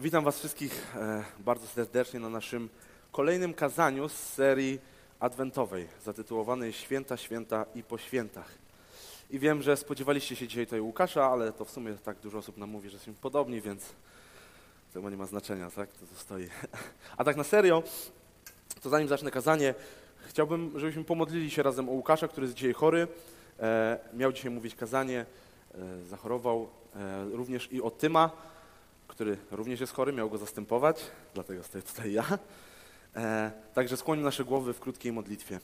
Witam Was wszystkich e, bardzo serdecznie na naszym kolejnym kazaniu z serii adwentowej zatytułowanej Święta, Święta i po świętach. I wiem, że spodziewaliście się dzisiaj tutaj Łukasza, ale to w sumie tak dużo osób nam mówi, że jesteśmy podobni, więc to nie ma znaczenia, tak? To, stoi. A tak na serio, to zanim zacznę kazanie, chciałbym, żebyśmy pomodlili się razem o Łukasza, który jest dzisiaj chory. E, miał dzisiaj mówić kazanie, e, zachorował. E, również i o Tyma, który również jest chory, miał go zastępować, dlatego stoję tutaj ja. E, także skłoń nasze głowy w krótkiej modlitwie.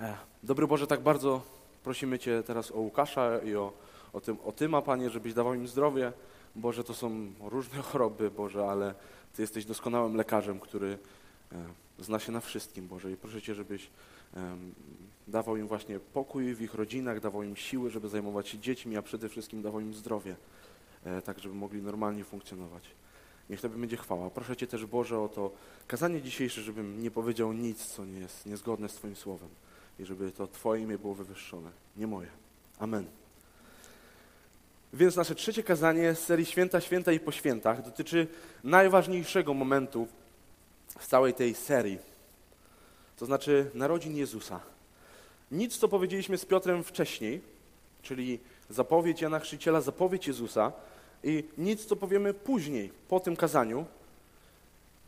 E, dobry Boże, tak bardzo prosimy Cię teraz o Łukasza i o, o, tym, o Tyma, Panie, żebyś dawał im zdrowie. Boże, to są różne choroby, Boże, ale Ty jesteś doskonałym lekarzem, który e, zna się na wszystkim, Boże. I proszę Cię, żebyś dawał im właśnie pokój w ich rodzinach, dawał im siły, żeby zajmować się dziećmi, a przede wszystkim dawał im zdrowie, tak żeby mogli normalnie funkcjonować. Niech Tobie będzie chwała. Proszę Cię też, Boże, o to kazanie dzisiejsze, żebym nie powiedział nic, co nie jest niezgodne z Twoim słowem i żeby to Twoje imię było wywyższone, nie moje. Amen. Więc nasze trzecie kazanie z serii Święta, Święta i po świętach dotyczy najważniejszego momentu w całej tej serii, to znaczy narodzin Jezusa. Nic, co powiedzieliśmy z Piotrem wcześniej, czyli zapowiedź Jana Chrzciciela, zapowiedź Jezusa i nic, co powiemy później, po tym kazaniu,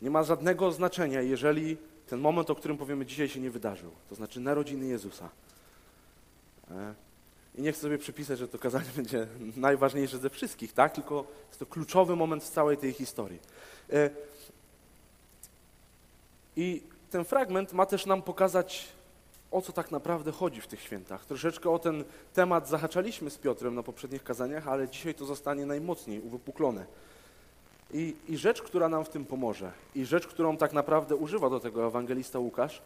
nie ma żadnego znaczenia, jeżeli ten moment, o którym powiemy dzisiaj, się nie wydarzył. To znaczy narodziny Jezusa. E, I nie chcę sobie przypisać, że to kazanie będzie najważniejsze ze wszystkich, tak? Tylko jest to kluczowy moment w całej tej historii. E, I ten fragment ma też nam pokazać o co tak naprawdę chodzi w tych świętach. Troszeczkę o ten temat zahaczaliśmy z Piotrem na poprzednich kazaniach, ale dzisiaj to zostanie najmocniej uwypuklone. I, I, rzecz, która nam w tym pomoże, i rzecz, którą tak naprawdę używa do tego ewangelista Łukasz,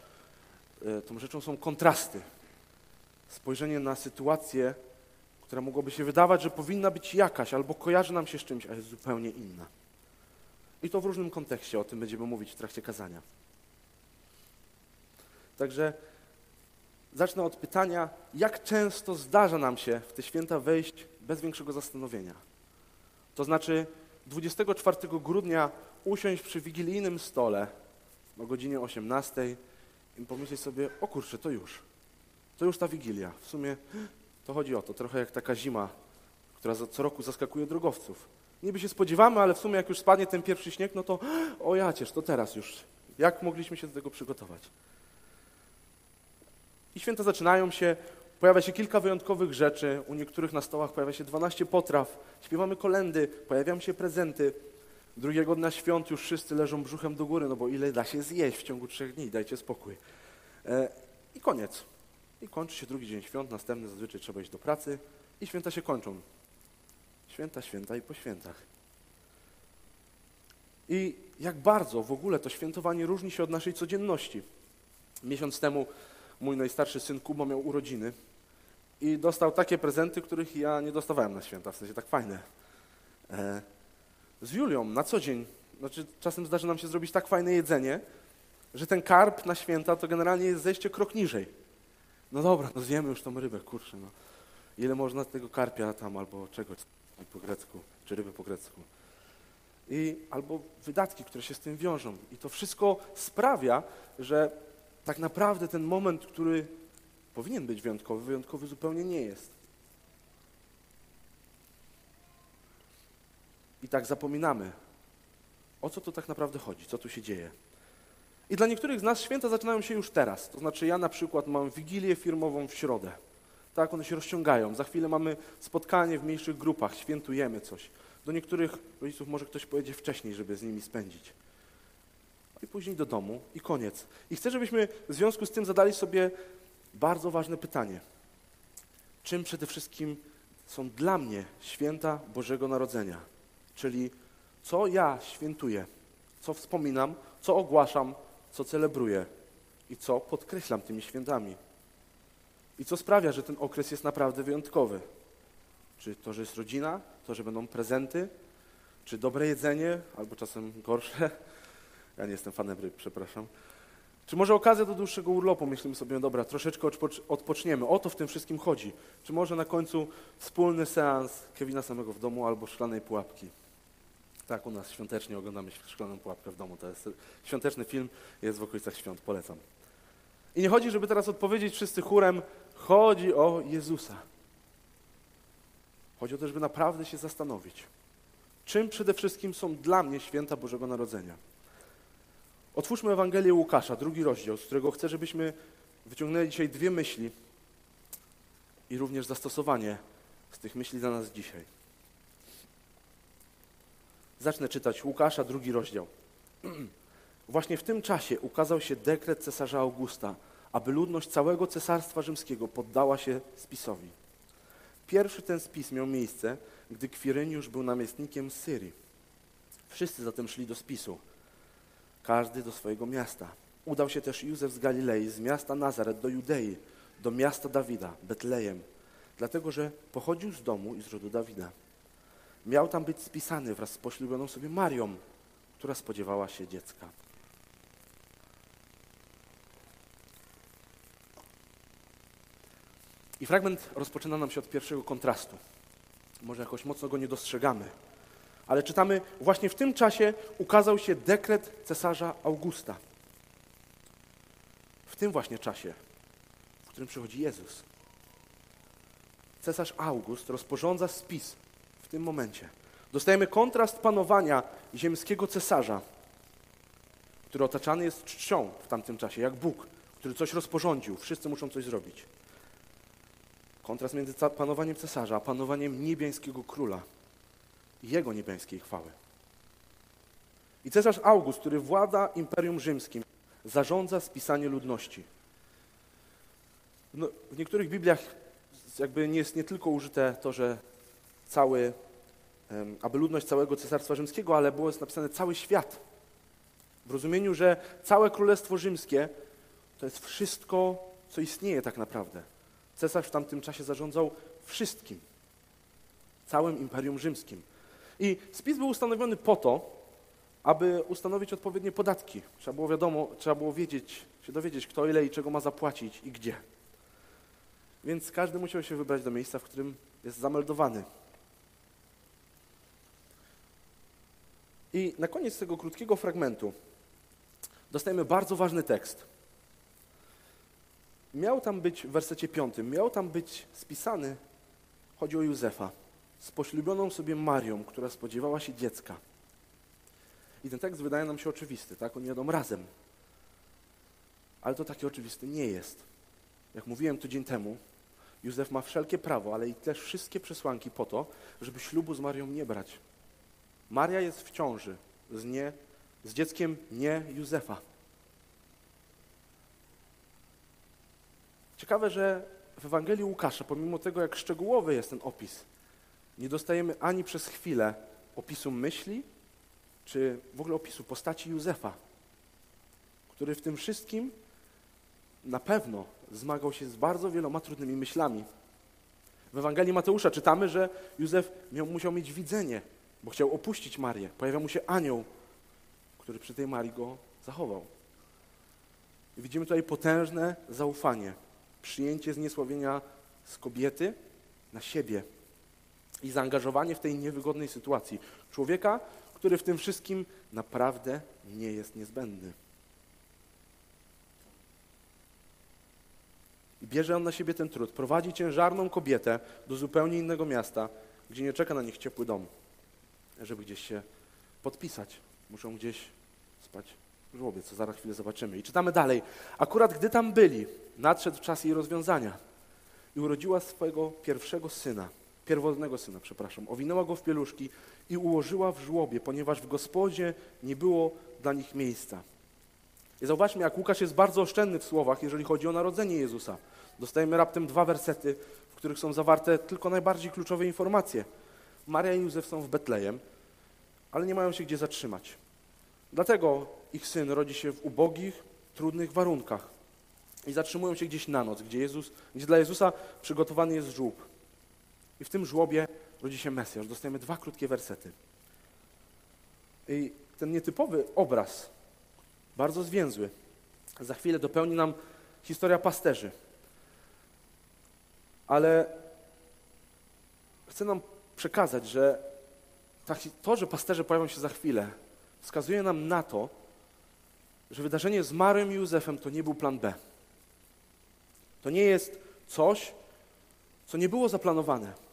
e, tą rzeczą są kontrasty. Spojrzenie na sytuację, która mogłoby się wydawać, że powinna być jakaś, albo kojarzy nam się z czymś, a jest zupełnie inna. I to w różnym kontekście, o tym będziemy mówić w trakcie kazania. Także zacznę od pytania, jak często zdarza nam się w te święta wejść bez większego zastanowienia? To znaczy 24 grudnia usiąść przy wigilijnym stole o godzinie 18 i pomyśleć sobie, o kurczę, to już. To już ta wigilia. W sumie to chodzi o to, trochę jak taka zima, która co roku zaskakuje drogowców. Niby się spodziewamy, ale w sumie jak już spadnie ten pierwszy śnieg, no to o jacież, to teraz już. Jak mogliśmy się do tego przygotować? I święta zaczynają się, pojawia się kilka wyjątkowych rzeczy, u niektórych na stołach pojawia się 12 potraw, śpiewamy kolendy, pojawiają się prezenty. Drugiego dnia świąt już wszyscy leżą brzuchem do góry, no bo ile da się zjeść w ciągu trzech dni, dajcie spokój. E, I koniec. I kończy się drugi dzień świąt, następny zazwyczaj trzeba iść do pracy i święta się kończą. Święta, święta i po świętach. I jak bardzo w ogóle to świętowanie różni się od naszej codzienności. Miesiąc temu mój najstarszy syn Kubo miał urodziny i dostał takie prezenty, których ja nie dostawałem na święta, w sensie tak fajne. E, z Julią na co dzień, znaczy czasem zdarzy nam się zrobić tak fajne jedzenie, że ten karp na święta to generalnie jest zejście krok niżej. No dobra, no zjemy już tą rybę, kurczę, no. Ile można tego karpia tam albo czegoś po grecku, czy ryby po grecku. I albo wydatki, które się z tym wiążą. I to wszystko sprawia, że tak naprawdę ten moment, który powinien być wyjątkowy, wyjątkowy zupełnie nie jest. I tak zapominamy, o co to tak naprawdę chodzi, co tu się dzieje. I dla niektórych z nas święta zaczynają się już teraz. To znaczy ja na przykład mam wigilię firmową w środę. Tak, one się rozciągają. Za chwilę mamy spotkanie w mniejszych grupach, świętujemy coś. Do niektórych rodziców może ktoś pojedzie wcześniej, żeby z nimi spędzić i później do domu i koniec. I chcę, żebyśmy w związku z tym zadali sobie bardzo ważne pytanie. Czym przede wszystkim są dla mnie święta Bożego Narodzenia? Czyli co ja świętuję, co wspominam, co ogłaszam, co celebruję i co podkreślam tymi świętami. I co sprawia, że ten okres jest naprawdę wyjątkowy. Czy to, że jest rodzina, to, że będą prezenty, czy dobre jedzenie, albo czasem gorsze, ja nie jestem fanem ryb, przepraszam. Czy może okazja do dłuższego urlopu? Myślimy sobie, no dobra, troszeczkę odpoczniemy. O to w tym wszystkim chodzi. Czy może na końcu wspólny seans Kevina samego w domu albo szklanej pułapki? Tak, u nas świątecznie oglądamy Szklaną Pułapkę w domu. To jest świąteczny film, jest w okolicach świąt, polecam. I nie chodzi, żeby teraz odpowiedzieć wszyscy chórem, chodzi o Jezusa. Chodzi o to, żeby naprawdę się zastanowić, czym przede wszystkim są dla mnie święta Bożego Narodzenia. Otwórzmy Ewangelię Łukasza, drugi rozdział, z którego chcę, żebyśmy wyciągnęli dzisiaj dwie myśli i również zastosowanie z tych myśli dla nas dzisiaj. Zacznę czytać Łukasza, drugi rozdział. Właśnie w tym czasie ukazał się dekret cesarza Augusta, aby ludność całego cesarstwa rzymskiego poddała się spisowi. Pierwszy ten spis miał miejsce, gdy Kwiryniusz był namiestnikiem Syrii. Wszyscy zatem szli do spisu, każdy do swojego miasta. Udał się też Józef z Galilei, z miasta Nazaret do Judei, do miasta Dawida, Betlejem, dlatego że pochodził z domu i z rodu Dawida. Miał tam być spisany wraz z poślubioną sobie Marią, która spodziewała się dziecka. I fragment rozpoczyna nam się od pierwszego kontrastu. Może jakoś mocno go nie dostrzegamy, ale czytamy, właśnie w tym czasie ukazał się dekret cesarza Augusta. W tym właśnie czasie, w którym przychodzi Jezus. Cesarz August rozporządza spis w tym momencie. Dostajemy kontrast panowania ziemskiego cesarza, który otaczany jest czcią w tamtym czasie, jak Bóg, który coś rozporządził, wszyscy muszą coś zrobić. Kontrast między panowaniem cesarza a panowaniem niebiańskiego króla jego niebiańskiej chwały. I cesarz August, który włada Imperium Rzymskim, zarządza spisanie ludności. No, w niektórych Bibliach jakby nie jest nie tylko użyte to, że cały, aby ludność całego Cesarstwa Rzymskiego, ale było napisane cały świat. W rozumieniu, że całe Królestwo Rzymskie to jest wszystko, co istnieje tak naprawdę. Cesarz w tamtym czasie zarządzał wszystkim, całym Imperium Rzymskim. I spis był ustanowiony po to, aby ustanowić odpowiednie podatki. Trzeba było wiadomo, trzeba było wiedzieć, się dowiedzieć, kto ile i czego ma zapłacić i gdzie. Więc każdy musiał się wybrać do miejsca, w którym jest zameldowany. I na koniec tego krótkiego fragmentu dostajemy bardzo ważny tekst. Miał tam być w wersecie piątym, miał tam być spisany, chodzi o Józefa, z poślubioną sobie Marią, która spodziewała się dziecka. I ten tekst wydaje nam się oczywisty, tak? Oni jadą razem. Ale to takie oczywisty nie jest. Jak mówiłem tydzień temu, Józef ma wszelkie prawo, ale i też wszystkie przesłanki po to, żeby ślubu z Marią nie brać. Maria jest w ciąży z, nie, z dzieckiem nie Józefa. Ciekawe, że w Ewangelii Łukasza, pomimo tego, jak szczegółowy jest ten opis, nie dostajemy ani przez chwilę opisu myśli, czy w ogóle opisu postaci Józefa, który w tym wszystkim na pewno zmagał się z bardzo wieloma trudnymi myślami. W Ewangelii Mateusza czytamy, że Józef miał, musiał mieć widzenie, bo chciał opuścić Marię. Pojawia mu się anioł, który przy tej Marii go zachował. I widzimy tutaj potężne zaufanie, przyjęcie zniesławienia z kobiety na siebie i zaangażowanie w tej niewygodnej sytuacji człowieka, który w tym wszystkim naprawdę nie jest niezbędny. I bierze on na siebie ten trud. Prowadzi ciężarną kobietę do zupełnie innego miasta, gdzie nie czeka na nich ciepły dom, żeby gdzieś się podpisać. Muszą gdzieś spać w żłobie, co zaraz chwilę zobaczymy. I czytamy dalej. Akurat gdy tam byli, nadszedł czas jej rozwiązania i urodziła swojego pierwszego syna, pierwotnego syna, przepraszam. Owinęła go w pieluszki i ułożyła w żłobie, ponieważ w gospodzie nie było dla nich miejsca. I zauważmy, jak Łukasz jest bardzo oszczędny w słowach, jeżeli chodzi o narodzenie Jezusa. Dostajemy raptem dwa wersety, w których są zawarte tylko najbardziej kluczowe informacje. Maria i Józef są w Betlejem, ale nie mają się gdzie zatrzymać. Dlatego ich syn rodzi się w ubogich, trudnych warunkach i zatrzymują się gdzieś na noc, gdzie, Jezus, gdzie dla Jezusa przygotowany jest żłób. I w tym żłobie rodzi się Mesjasz. Dostajemy dwa krótkie wersety. I ten nietypowy obraz bardzo zwięzły. Za chwilę dopełni nam historia pasterzy. Ale chcę nam przekazać, że to, że pasterze pojawią się za chwilę, wskazuje nam na to, że wydarzenie z Marym i Józefem to nie był plan B. To nie jest coś, co nie było zaplanowane.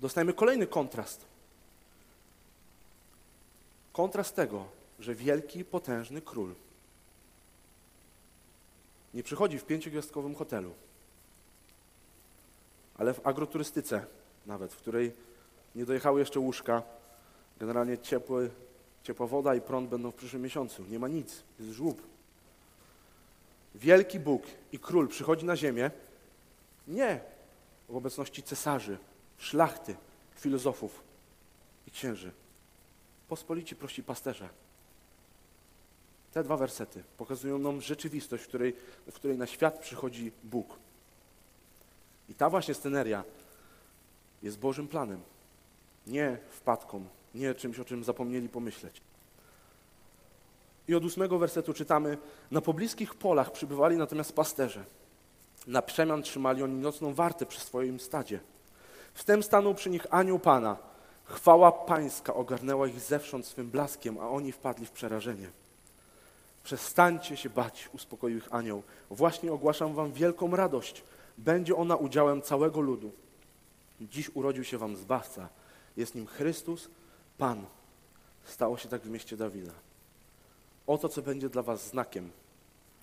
Dostajemy kolejny kontrast. Kontrast tego, że wielki, potężny król nie przychodzi w pięciogwiazdkowym hotelu, ale w agroturystyce nawet, w której nie dojechały jeszcze łóżka, generalnie ciepły, ciepła woda i prąd będą w przyszłym miesiącu. Nie ma nic, jest żłób. Wielki Bóg i król przychodzi na ziemię nie w obecności cesarzy, szlachty, filozofów i księży. Pospolici prości pasterze. Te dwa wersety pokazują nam rzeczywistość, w której, w której na świat przychodzi Bóg. I ta właśnie sceneria jest Bożym planem, nie wpadką, nie czymś, o czym zapomnieli pomyśleć. I od ósmego wersetu czytamy: Na pobliskich polach przybywali natomiast pasterze. Na przemian trzymali oni nocną wartę przy swoim stadzie. Wtem stanął przy nich anioł Pana. Chwała Pańska ogarnęła ich zewsząd swym blaskiem, a oni wpadli w przerażenie. Przestańcie się bać, uspokoił ich anioł. Właśnie ogłaszam wam wielką radość. Będzie ona udziałem całego ludu. Dziś urodził się wam Zbawca. Jest nim Chrystus, Pan. Stało się tak w mieście Dawida. Oto, co będzie dla was znakiem.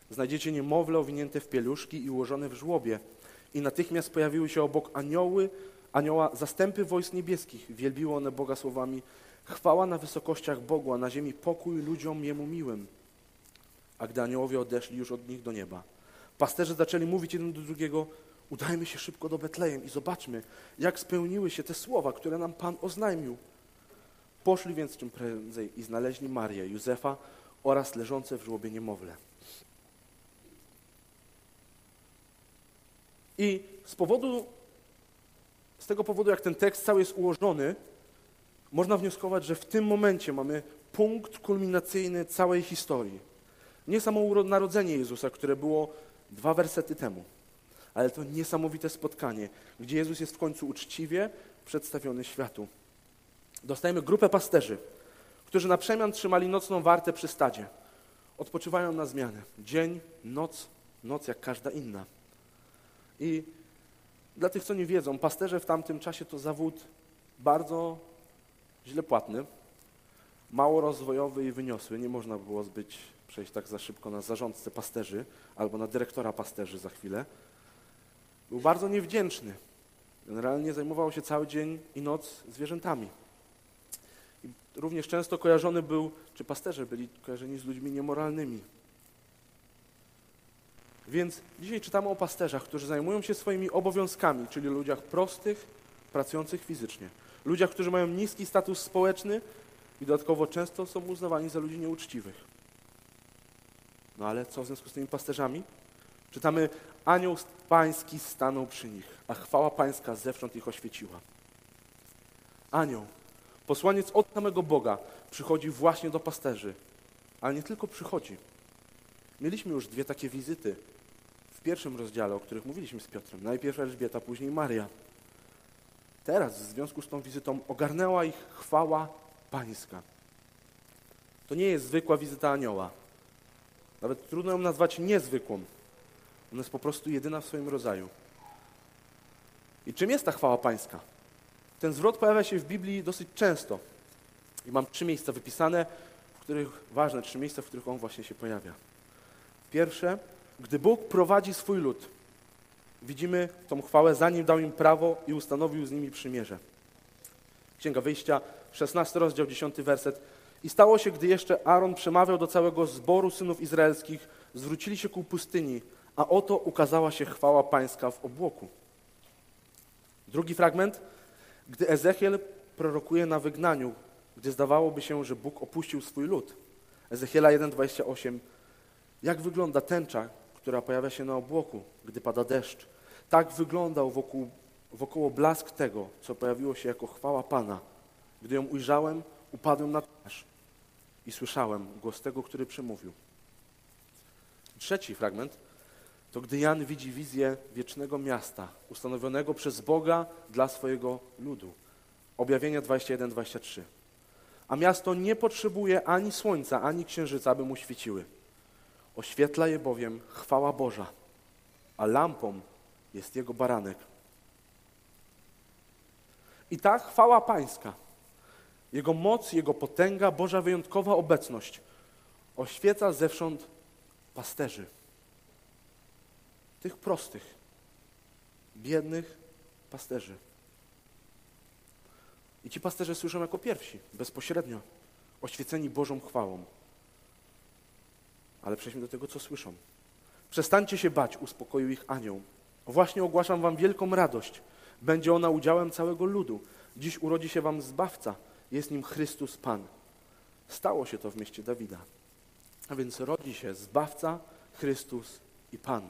Znajdziecie niemowlę owinięte w pieluszki i ułożone w żłobie. I natychmiast pojawiły się obok anioły, anioła zastępy wojsk niebieskich. Wielbiły one Boga słowami Chwała na wysokościach Bogu, a na ziemi pokój ludziom Jemu miłym. A gdy aniołowie odeszli już od nich do nieba, pasterze zaczęli mówić jeden do drugiego, udajmy się szybko do Betlejem i zobaczmy, jak spełniły się te słowa, które nam Pan oznajmił. Poszli więc czym prędzej i znaleźli Marię, Józefa oraz leżące w żłobie niemowlę. I z powodu, z tego powodu, jak ten tekst cały jest ułożony, można wnioskować, że w tym momencie mamy punkt kulminacyjny całej historii. Nie samo narodzenie Jezusa, które było dwa wersety temu, ale to niesamowite spotkanie, gdzie Jezus jest w końcu uczciwie przedstawiony światu. Dostajemy grupę pasterzy, którzy na przemian trzymali nocną wartę przy stadzie. Odpoczywają na zmianę. Dzień, noc, noc jak każda inna. I dla tych, co nie wiedzą, pasterze w tamtym czasie to zawód bardzo źle płatny, mało rozwojowy i wyniosły. Nie można było zbyć przejść tak za szybko na zarządcę pasterzy albo na dyrektora pasterzy za chwilę. Był bardzo niewdzięczny. Generalnie zajmował się cały dzień i noc zwierzętami. I również często kojarzony był, czy pasterze byli kojarzeni z ludźmi niemoralnymi. Więc dzisiaj czytamy o pasterzach, którzy zajmują się swoimi obowiązkami, czyli ludziach prostych, pracujących fizycznie. Ludziach, którzy mają niski status społeczny i dodatkowo często są uznawani za ludzi nieuczciwych. No ale co w związku z tymi pasterzami? Czytamy, anioł pański stanął przy nich, a chwała pańska zewsząd ich oświeciła. Anioł, posłaniec od samego Boga, przychodzi właśnie do pasterzy, ale nie tylko przychodzi. Mieliśmy już dwie takie wizyty w pierwszym rozdziale, o których mówiliśmy z Piotrem. Najpierw Elżbieta, później Maria. Teraz w związku z tą wizytą ogarnęła ich chwała pańska. To nie jest zwykła wizyta anioła. Nawet trudno ją nazwać niezwykłą. Ona jest po prostu jedyna w swoim rodzaju. I czym jest ta chwała pańska? Ten zwrot pojawia się w Biblii dosyć często. I mam trzy miejsca wypisane, w których, ważne trzy miejsca, w których on właśnie się pojawia. Pierwsze, gdy Bóg prowadzi swój lud, widzimy tą chwałę, zanim dał im prawo i ustanowił z nimi przymierze. Księga Wyjścia, 16 rozdział, 10 werset. I stało się, gdy jeszcze Aaron przemawiał do całego zboru synów izraelskich, zwrócili się ku pustyni, a oto ukazała się chwała pańska w obłoku. Drugi fragment, gdy Ezechiel prorokuje na wygnaniu, gdy zdawałoby się, że Bóg opuścił swój lud. Ezechiela 1,28. Jak wygląda tęcza, która pojawia się na obłoku, gdy pada deszcz? Tak wyglądał wokół, wokoło blask tego, co pojawiło się jako chwała Pana. Gdy ją ujrzałem, upadłem na twarz i słyszałem głos tego, który przemówił. Trzeci fragment to gdy Jan widzi wizję wiecznego miasta, ustanowionego przez Boga dla swojego ludu. Objawienia 21-23. A miasto nie potrzebuje ani słońca, ani księżyca, aby mu świeciły. Oświetla je bowiem chwała Boża, a lampą jest jego baranek. I ta chwała Pańska, Jego moc, Jego potęga, Boża wyjątkowa obecność oświeca zewsząd pasterzy. Tych prostych, biednych pasterzy. I ci pasterze słyszą jako pierwsi, bezpośrednio, oświeceni Bożą chwałą. Ale przejdźmy do tego, co słyszą. Przestańcie się bać, uspokoił ich anioł. Właśnie ogłaszam wam wielką radość. Będzie ona udziałem całego ludu. Dziś urodzi się wam Zbawca. Jest nim Chrystus Pan. Stało się to w mieście Dawida. A więc rodzi się Zbawca, Chrystus i Pan,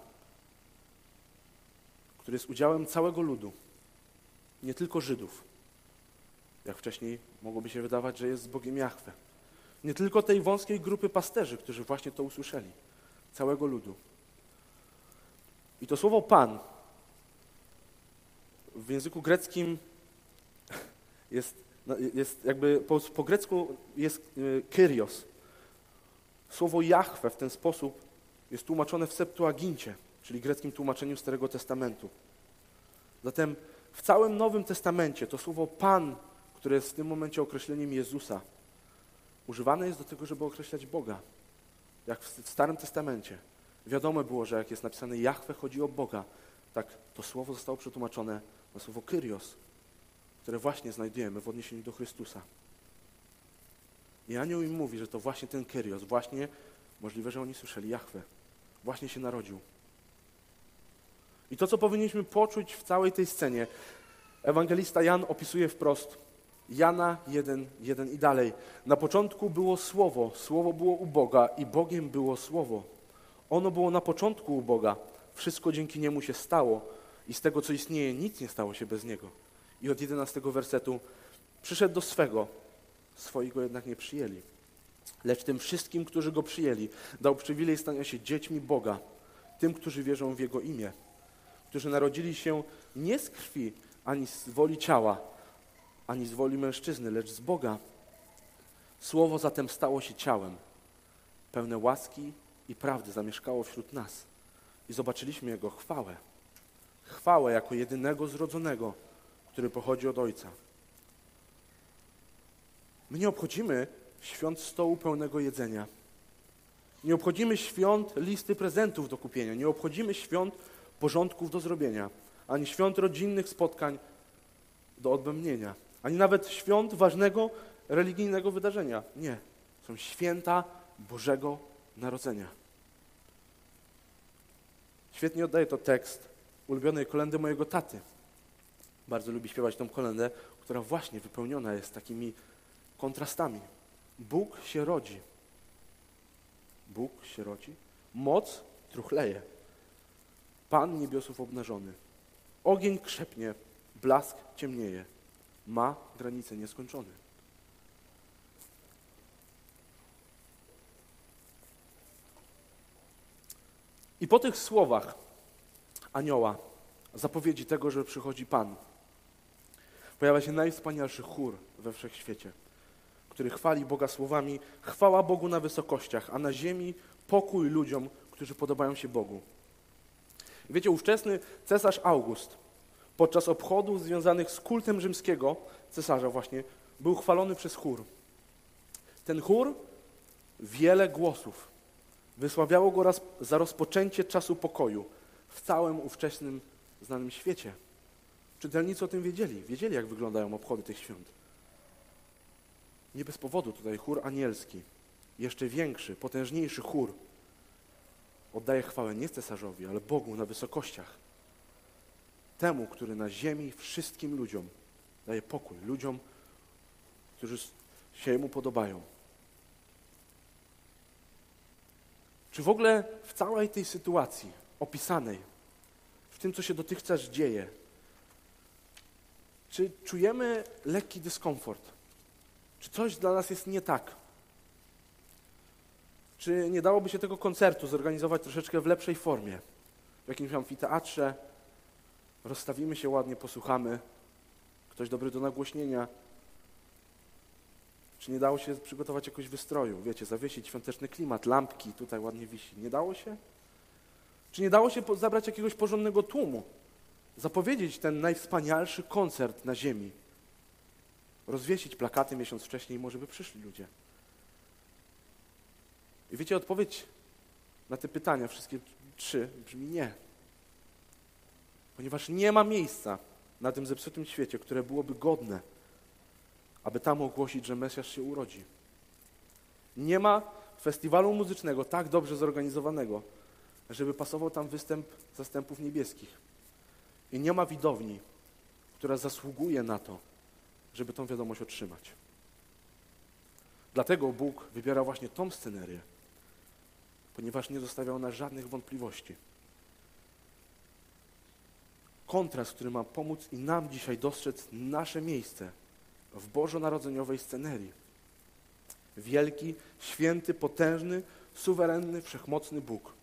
który jest udziałem całego ludu, nie tylko Żydów, jak wcześniej mogłoby się wydawać, że jest z Bogiem Jahwe. Nie tylko tej wąskiej grupy pasterzy, którzy właśnie to usłyszeli, całego ludu. I to słowo Pan w języku greckim jest, no, jest jakby po, po grecku jest y, kyrios. Słowo Jahwe w ten sposób jest tłumaczone w Septuagincie, czyli greckim tłumaczeniu Starego Testamentu. Zatem w całym Nowym Testamencie to słowo Pan, które jest w tym momencie określeniem Jezusa, używane jest do tego, żeby określać Boga. Jak w Starym Testamencie. Wiadomo było, że jak jest napisane Jahwe, chodzi o Boga. Tak to słowo zostało przetłumaczone na słowo Kyrios, które właśnie znajdujemy w odniesieniu do Chrystusa. I anioł im mówi, że to właśnie ten Kyrios, właśnie możliwe, że oni słyszeli Jahwe, właśnie się narodził. I to, co powinniśmy poczuć w całej tej scenie, ewangelista Jan opisuje wprost. Jana 1, 1 i dalej. Na początku było Słowo, Słowo było u Boga i Bogiem było Słowo. Ono było na początku u Boga. Wszystko dzięki Niemu się stało i z tego, co istnieje, nic nie stało się bez Niego. I od 11 wersetu przyszedł do swego, swoi go jednak nie przyjęli. Lecz tym wszystkim, którzy go przyjęli, dał przywilej stania się dziećmi Boga, tym, którzy wierzą w Jego imię, którzy narodzili się nie z krwi, ani z woli ciała, ani z woli mężczyzny, lecz z Boga. Słowo zatem stało się ciałem, pełne łaski i prawdy zamieszkało wśród nas i zobaczyliśmy Jego chwałę. Chwałę jako jedynego zrodzonego, który pochodzi od Ojca. My nie obchodzimy świąt stołu pełnego jedzenia. Nie obchodzimy świąt listy prezentów do kupienia. Nie obchodzimy świąt porządków do zrobienia, ani świąt rodzinnych spotkań do odbębnienia, ani nawet świąt ważnego religijnego wydarzenia. Nie. Są święta Bożego Narodzenia. Świetnie oddaje to tekst ulubionej kolendy mojego taty. Bardzo lubi śpiewać tą kolendę, która właśnie wypełniona jest takimi kontrastami. Bóg się rodzi. Bóg się rodzi. Moc truchleje. Pan niebiosów obnażony. Ogień krzepnie, blask ciemnieje. Ma granice nieskończone. I po tych słowach anioła, zapowiedzi tego, że przychodzi Pan, pojawia się najwspanialszy chór we wszechświecie, który chwali Boga słowami chwała Bogu na wysokościach, a na ziemi pokój ludziom, którzy podobają się Bogu. Wiecie, ówczesny cesarz August podczas obchodów związanych z kultem rzymskiego cesarza właśnie był chwalony przez chór. Ten chór wiele głosów wysławiało go raz za rozpoczęcie czasu pokoju w całym ówczesnym znanym świecie. Czytelnicy o tym wiedzieli, wiedzieli jak wyglądają obchody tych świąt. Nie bez powodu tutaj chór anielski, jeszcze większy, potężniejszy chór oddaje chwałę nie cesarzowi, ale Bogu na wysokościach. Temu, który na ziemi wszystkim ludziom daje pokój, ludziom, którzy się Mu podobają. Czy w ogóle w całej tej sytuacji opisanej, w tym, co się dotychczas dzieje, czy czujemy lekki dyskomfort? Czy coś dla nas jest nie tak? Czy nie dałoby się tego koncertu zorganizować troszeczkę w lepszej formie? W jakimś amfiteatrze, rozstawimy się ładnie, posłuchamy. Ktoś dobry do nagłośnienia. Czy nie dało się przygotować jakoś wystroju? Wiecie, zawiesić świąteczny klimat, lampki tutaj ładnie wisi. Nie dało się? Czy nie dało się zabrać jakiegoś porządnego tłumu? Zapowiedzieć ten najwspanialszy koncert na ziemi? Rozwiesić plakaty miesiąc wcześniej, może by przyszli ludzie. I wiecie, odpowiedź na te pytania, wszystkie trzy, brzmi nie. Ponieważ nie ma miejsca na tym zepsutym świecie, które byłoby godne, aby tam ogłosić, że Mesjasz się urodzi. Nie ma festiwalu muzycznego tak dobrze zorganizowanego, żeby pasował tam występ zastępów niebieskich. I nie ma widowni, która zasługuje na to, żeby tą wiadomość otrzymać. Dlatego Bóg wybierał właśnie tą scenerię, ponieważ nie zostawiał na żadnych wątpliwości. Kontrast, który ma pomóc i nam dzisiaj dostrzec nasze miejsce w bożonarodzeniowej scenerii. Wielki, święty, potężny, suwerenny, wszechmocny Bóg,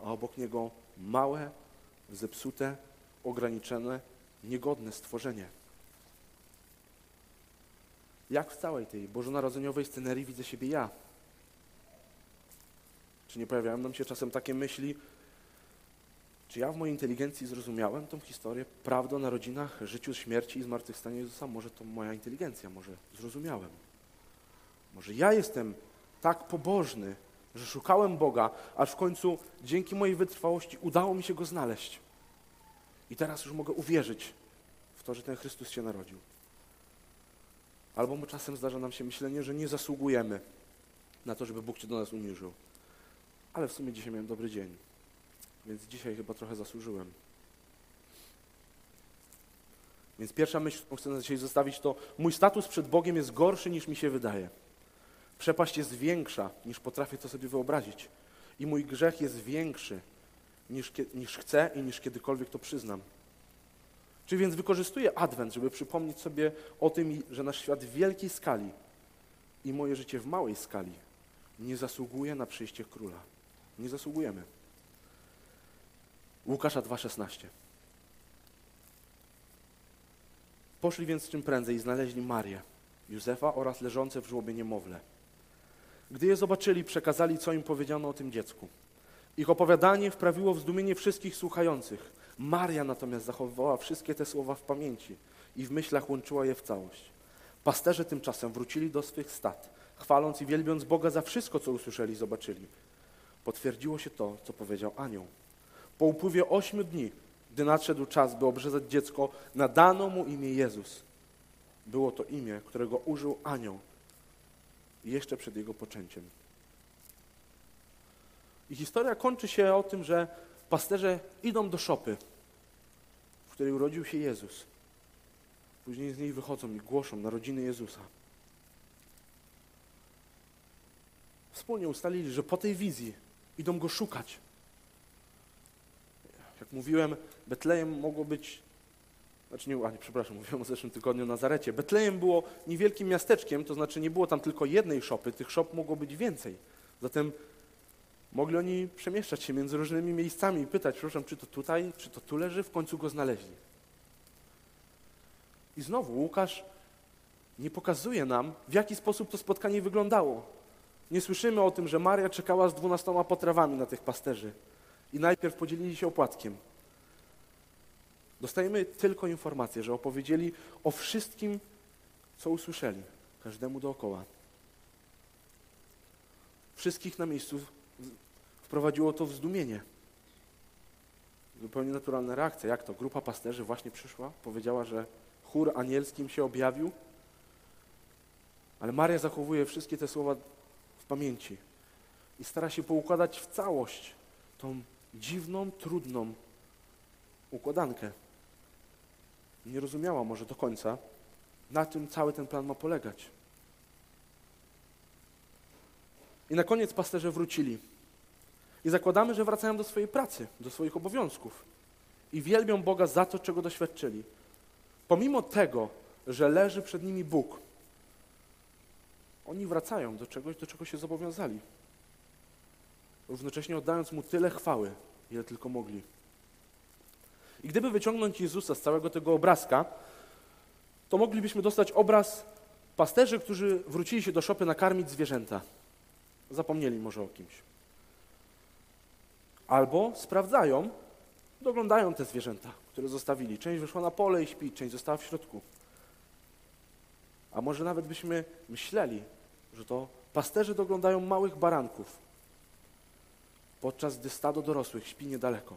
a obok Niego małe, zepsute, ograniczone, niegodne stworzenie. Jak w całej tej bożonarodzeniowej scenerii widzę siebie ja? Czy nie pojawiają nam się czasem takie myśli, czy ja w mojej inteligencji zrozumiałem tą historię, prawdę o narodzinach, życiu, śmierci i zmartwychwstaniu Jezusa? Może to moja inteligencja, może zrozumiałem. Może ja jestem tak pobożny, że szukałem Boga, aż w końcu dzięki mojej wytrwałości udało mi się Go znaleźć. I teraz już mogę uwierzyć w to, że ten Chrystus się narodził. Albo mu czasem zdarza nam się myślenie, że nie zasługujemy na to, żeby Bóg się do nas uniżył. Ale w sumie dzisiaj miałem dobry dzień, więc dzisiaj chyba trochę zasłużyłem. Więc pierwsza myśl, którą chcę dzisiaj zostawić, to mój status przed Bogiem jest gorszy niż mi się wydaje. Przepaść jest większa niż potrafię to sobie wyobrazić. I mój grzech jest większy niż, niż chcę i niż kiedykolwiek to przyznam. Czy więc wykorzystuję Adwent, żeby przypomnieć sobie o tym, że nasz świat w wielkiej skali i moje życie w małej skali nie zasługuje na przyjście króla. Nie zasługujemy. Łukasza 2,16. Poszli więc czym prędzej i znaleźli Marię, Józefa oraz leżące w żłobie niemowlę. Gdy je zobaczyli, przekazali, co im powiedziano o tym dziecku. Ich opowiadanie wprawiło w zdumienie wszystkich słuchających. Maria natomiast zachowywała wszystkie te słowa w pamięci i w myślach łączyła je w całość. Pasterze tymczasem wrócili do swych stad, chwaląc i wielbiąc Boga za wszystko, co usłyszeli i zobaczyli. Potwierdziło się to, co powiedział anioł. Po upływie ośmiu dni, gdy nadszedł czas, by obrzezać dziecko, nadano mu imię Jezus. Było to imię, którego użył anioł jeszcze przed jego poczęciem. I historia kończy się o tym, że pasterze idą do szopy, w której urodził się Jezus. Później z niej wychodzą i głoszą narodziny Jezusa. Wspólnie ustalili, że po tej wizji idą go szukać. Mówiłem, Betlejem mogło być, znaczy nie, a nie, przepraszam, mówiłem o zeszłym tygodniu o Nazarecie. Betlejem było niewielkim miasteczkiem, to znaczy nie było tam tylko jednej szopy, tych szop mogło być więcej. Zatem mogli oni przemieszczać się między różnymi miejscami i pytać, przepraszam, czy to tutaj, czy to tu leży, w końcu go znaleźli. I znowu Łukasz nie pokazuje nam, w jaki sposób to spotkanie wyglądało. Nie słyszymy o tym, że Maria czekała z dwunastoma potrawami na tych pasterzy i najpierw podzielili się opłatkiem. Dostajemy tylko informację, że opowiedzieli o wszystkim, co usłyszeli, każdemu dookoła. Wszystkich na miejscu wprowadziło to w zdumienie. Zupełnie naturalna reakcja. Jak to? Grupa pasterzy właśnie przyszła, powiedziała, że chór anielskim się objawił, ale Maria zachowuje wszystkie te słowa w pamięci i stara się poukładać w całość tą dziwną, trudną układankę. Nie rozumiała może do końca, na czym cały ten plan ma polegać. I na koniec pasterze wrócili. I zakładamy, że wracają do swojej pracy, do swoich obowiązków. I wielbią Boga za to, czego doświadczyli. Pomimo tego, że leży przed nimi Bóg, oni wracają do czegoś, do czego się zobowiązali. Równocześnie oddając Mu tyle chwały, ile tylko mogli. I gdyby wyciągnąć Jezusa z całego tego obrazka, to moglibyśmy dostać obraz pasterzy, którzy wrócili się do szopy nakarmić zwierzęta. Zapomnieli może o kimś. Albo sprawdzają, doglądają te zwierzęta, które zostawili. Część wyszła na pole i śpi, część została w środku. A może nawet byśmy myśleli, że to pasterze doglądają małych baranków, podczas gdy stado dorosłych śpi niedaleko.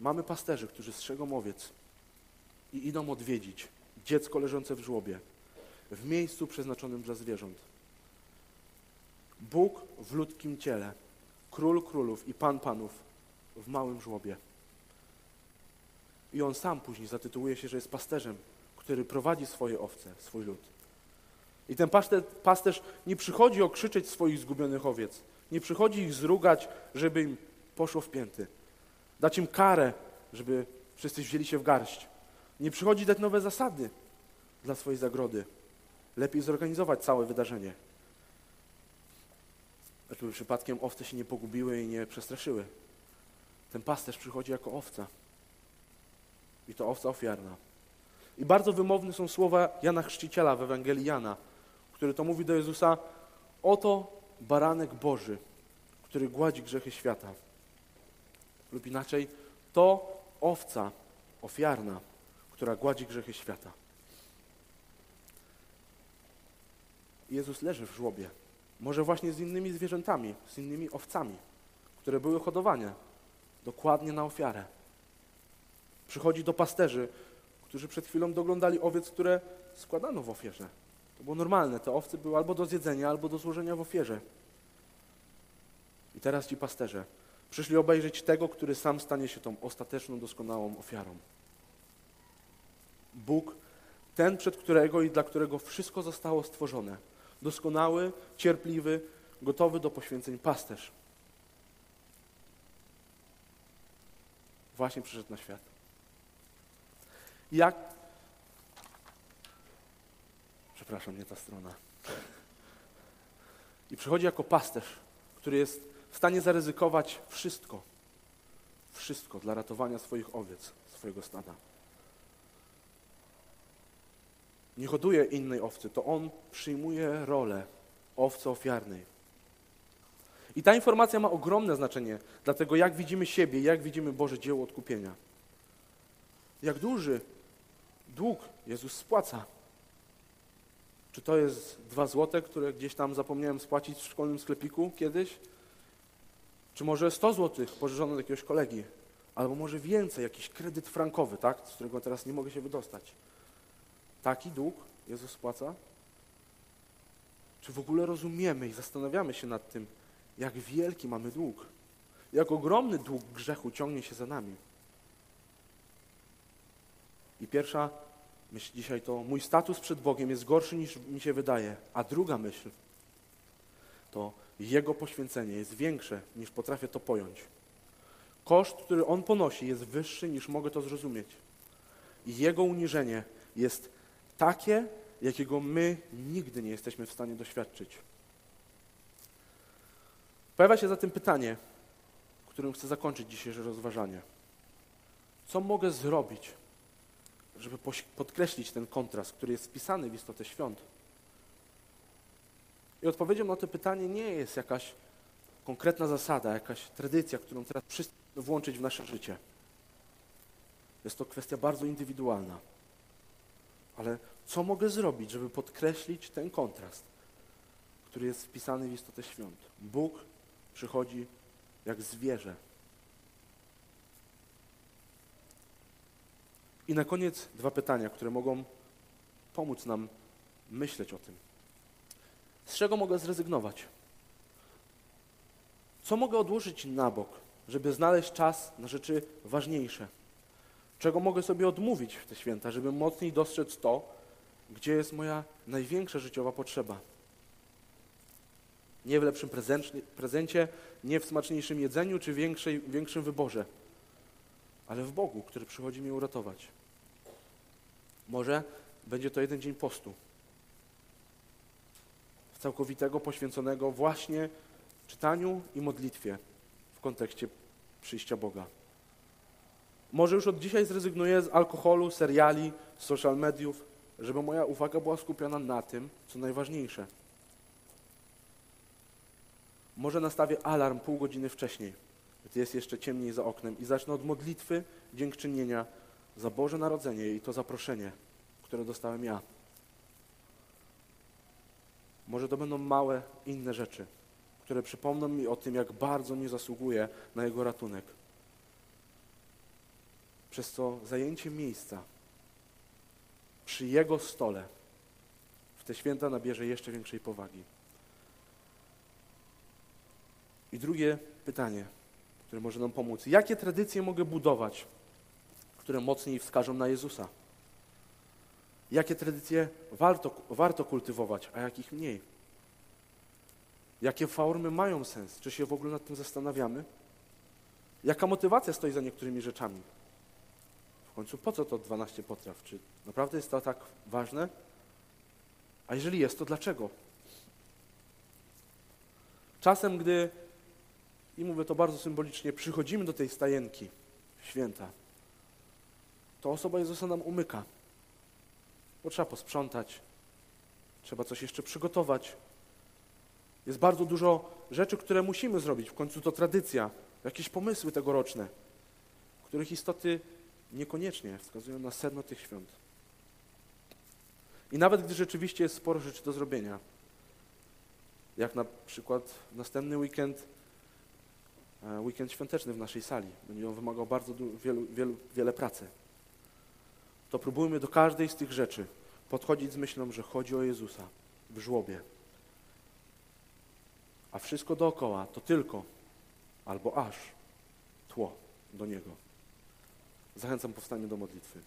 Mamy pasterzy, którzy strzegą owiec i idą odwiedzić dziecko leżące w żłobie, w miejscu przeznaczonym dla zwierząt. Bóg w ludzkim ciele, król królów i pan panów w małym żłobie. I on sam później zatytułuje się, że jest pasterzem, który prowadzi swoje owce, swój lud. I ten pasterz nie przychodzi okrzyczeć swoich zgubionych owiec, nie przychodzi ich zrugać, żeby im poszło w pięty, dać im karę, żeby wszyscy wzięli się w garść. Nie przychodzi dać nowe zasady dla swojej zagrody. Lepiej zorganizować całe wydarzenie. Żeby przypadkiem owce się nie pogubiły i nie przestraszyły. Ten pasterz przychodzi jako owca. I to owca ofiarna. I bardzo wymowne są słowa Jana Chrzciciela w Ewangelii Jana, który to mówi do Jezusa: Oto baranek Boży, który gładzi grzechy świata. Lub inaczej, to owca ofiarna, która gładzi grzechy świata. Jezus leży w żłobie. Może właśnie z innymi zwierzętami, z innymi owcami, które były hodowane dokładnie na ofiarę. Przychodzi do pasterzy, którzy przed chwilą doglądali owiec, które składano w ofierze. To było normalne. Te owce były albo do zjedzenia, albo do złożenia w ofierze. I teraz ci pasterze przyszli obejrzeć tego, który sam stanie się tą ostateczną, doskonałą ofiarą. Bóg, ten, przed którego i dla którego wszystko zostało stworzone. Doskonały, cierpliwy, gotowy do poświęceń pasterz. Właśnie przyszedł na świat. Jak. Przepraszam, nie ta strona. I przychodzi jako pasterz, który jest w stanie zaryzykować wszystko. Wszystko dla ratowania swoich owiec, swojego stada. Nie hoduje innej owcy, to on przyjmuje rolę owcy ofiarnej. I ta informacja ma ogromne znaczenie dla tego, jak widzimy siebie, jak widzimy Boże dzieło odkupienia. Jak duży dług Jezus spłaca. Czy to jest dwa złote, które gdzieś tam zapomniałem spłacić w szkolnym sklepiku kiedyś? Czy może 100 złotych pożyczone od jakiegoś kolegi? Albo może więcej, jakiś kredyt frankowy, tak? z którego teraz nie mogę się wydostać. Taki dług Jezus spłaca? Czy w ogóle rozumiemy i zastanawiamy się nad tym, jak wielki mamy dług? Jak ogromny dług grzechu ciągnie się za nami? I pierwsza myśl dzisiaj to mój status przed Bogiem jest gorszy niż mi się wydaje. A druga myśl to Jego poświęcenie jest większe niż potrafię to pojąć. Koszt, który On ponosi jest wyższy niż mogę to zrozumieć. I Jego uniżenie jest takie, jakiego my nigdy nie jesteśmy w stanie doświadczyć. Pojawia się zatem pytanie, którym chcę zakończyć dzisiejsze rozważanie. Co mogę zrobić, żeby podkreślić ten kontrast, który jest wpisany w istotę świąt. I odpowiedzią na to pytanie nie jest jakaś konkretna zasada, jakaś tradycja, którą teraz włączyć w nasze życie. Jest to kwestia bardzo indywidualna. Ale co mogę zrobić, żeby podkreślić ten kontrast, który jest wpisany w istotę świąt? Bóg przychodzi jak zwierzę I na koniec dwa pytania, które mogą pomóc nam myśleć o tym. Z czego mogę zrezygnować? Co mogę odłożyć na bok, żeby znaleźć czas na rzeczy ważniejsze? Czego mogę sobie odmówić w te święta, żeby mocniej dostrzec to, gdzie jest moja największa życiowa potrzeba? Nie w lepszym prezencie, nie w smaczniejszym jedzeniu czy większej, większym wyborze, ale w Bogu, który przychodzi mnie uratować. Może będzie to jeden dzień postu. Całkowitego, poświęconego właśnie czytaniu i modlitwie w kontekście przyjścia Boga. Może już od dzisiaj zrezygnuję z alkoholu, seriali, social mediów, żeby moja uwaga była skupiona na tym, co najważniejsze. Może nastawię alarm pół godziny wcześniej, gdy jest jeszcze ciemniej za oknem i zacznę od modlitwy dziękczynienia za Boże Narodzenie i to zaproszenie, które dostałem ja. Może to będą małe, inne rzeczy, które przypomną mi o tym, jak bardzo nie zasługuję na Jego ratunek. Przez co zajęcie miejsca przy Jego stole w te święta nabierze jeszcze większej powagi. I drugie pytanie, które może nam pomóc. Jakie tradycje mogę budować, które mocniej wskażą na Jezusa? Jakie tradycje warto, warto kultywować, a jakich mniej? Jakie formy mają sens? Czy się w ogóle nad tym zastanawiamy? Jaka motywacja stoi za niektórymi rzeczami? W końcu po co to 12 potraw? Czy naprawdę jest to tak ważne? A jeżeli jest, to dlaczego? Czasem, gdy, i mówię to bardzo symbolicznie, przychodzimy do tej stajenki święta, to osoba Jezusa nam umyka. Bo trzeba posprzątać, trzeba coś jeszcze przygotować. Jest bardzo dużo rzeczy, które musimy zrobić. W końcu to tradycja, jakieś pomysły tegoroczne, których istoty niekoniecznie wskazują na sedno tych świąt. I nawet gdy rzeczywiście jest sporo rzeczy do zrobienia, jak na przykład następny weekend, e, weekend świąteczny w naszej sali, będzie on wymagał bardzo wielu, wielu, wiele pracy, to próbujmy do każdej z tych rzeczy podchodzić z myślą, że chodzi o Jezusa w żłobie. A wszystko dookoła to tylko albo aż tło do Niego. Zachęcam powstanie do modlitwy.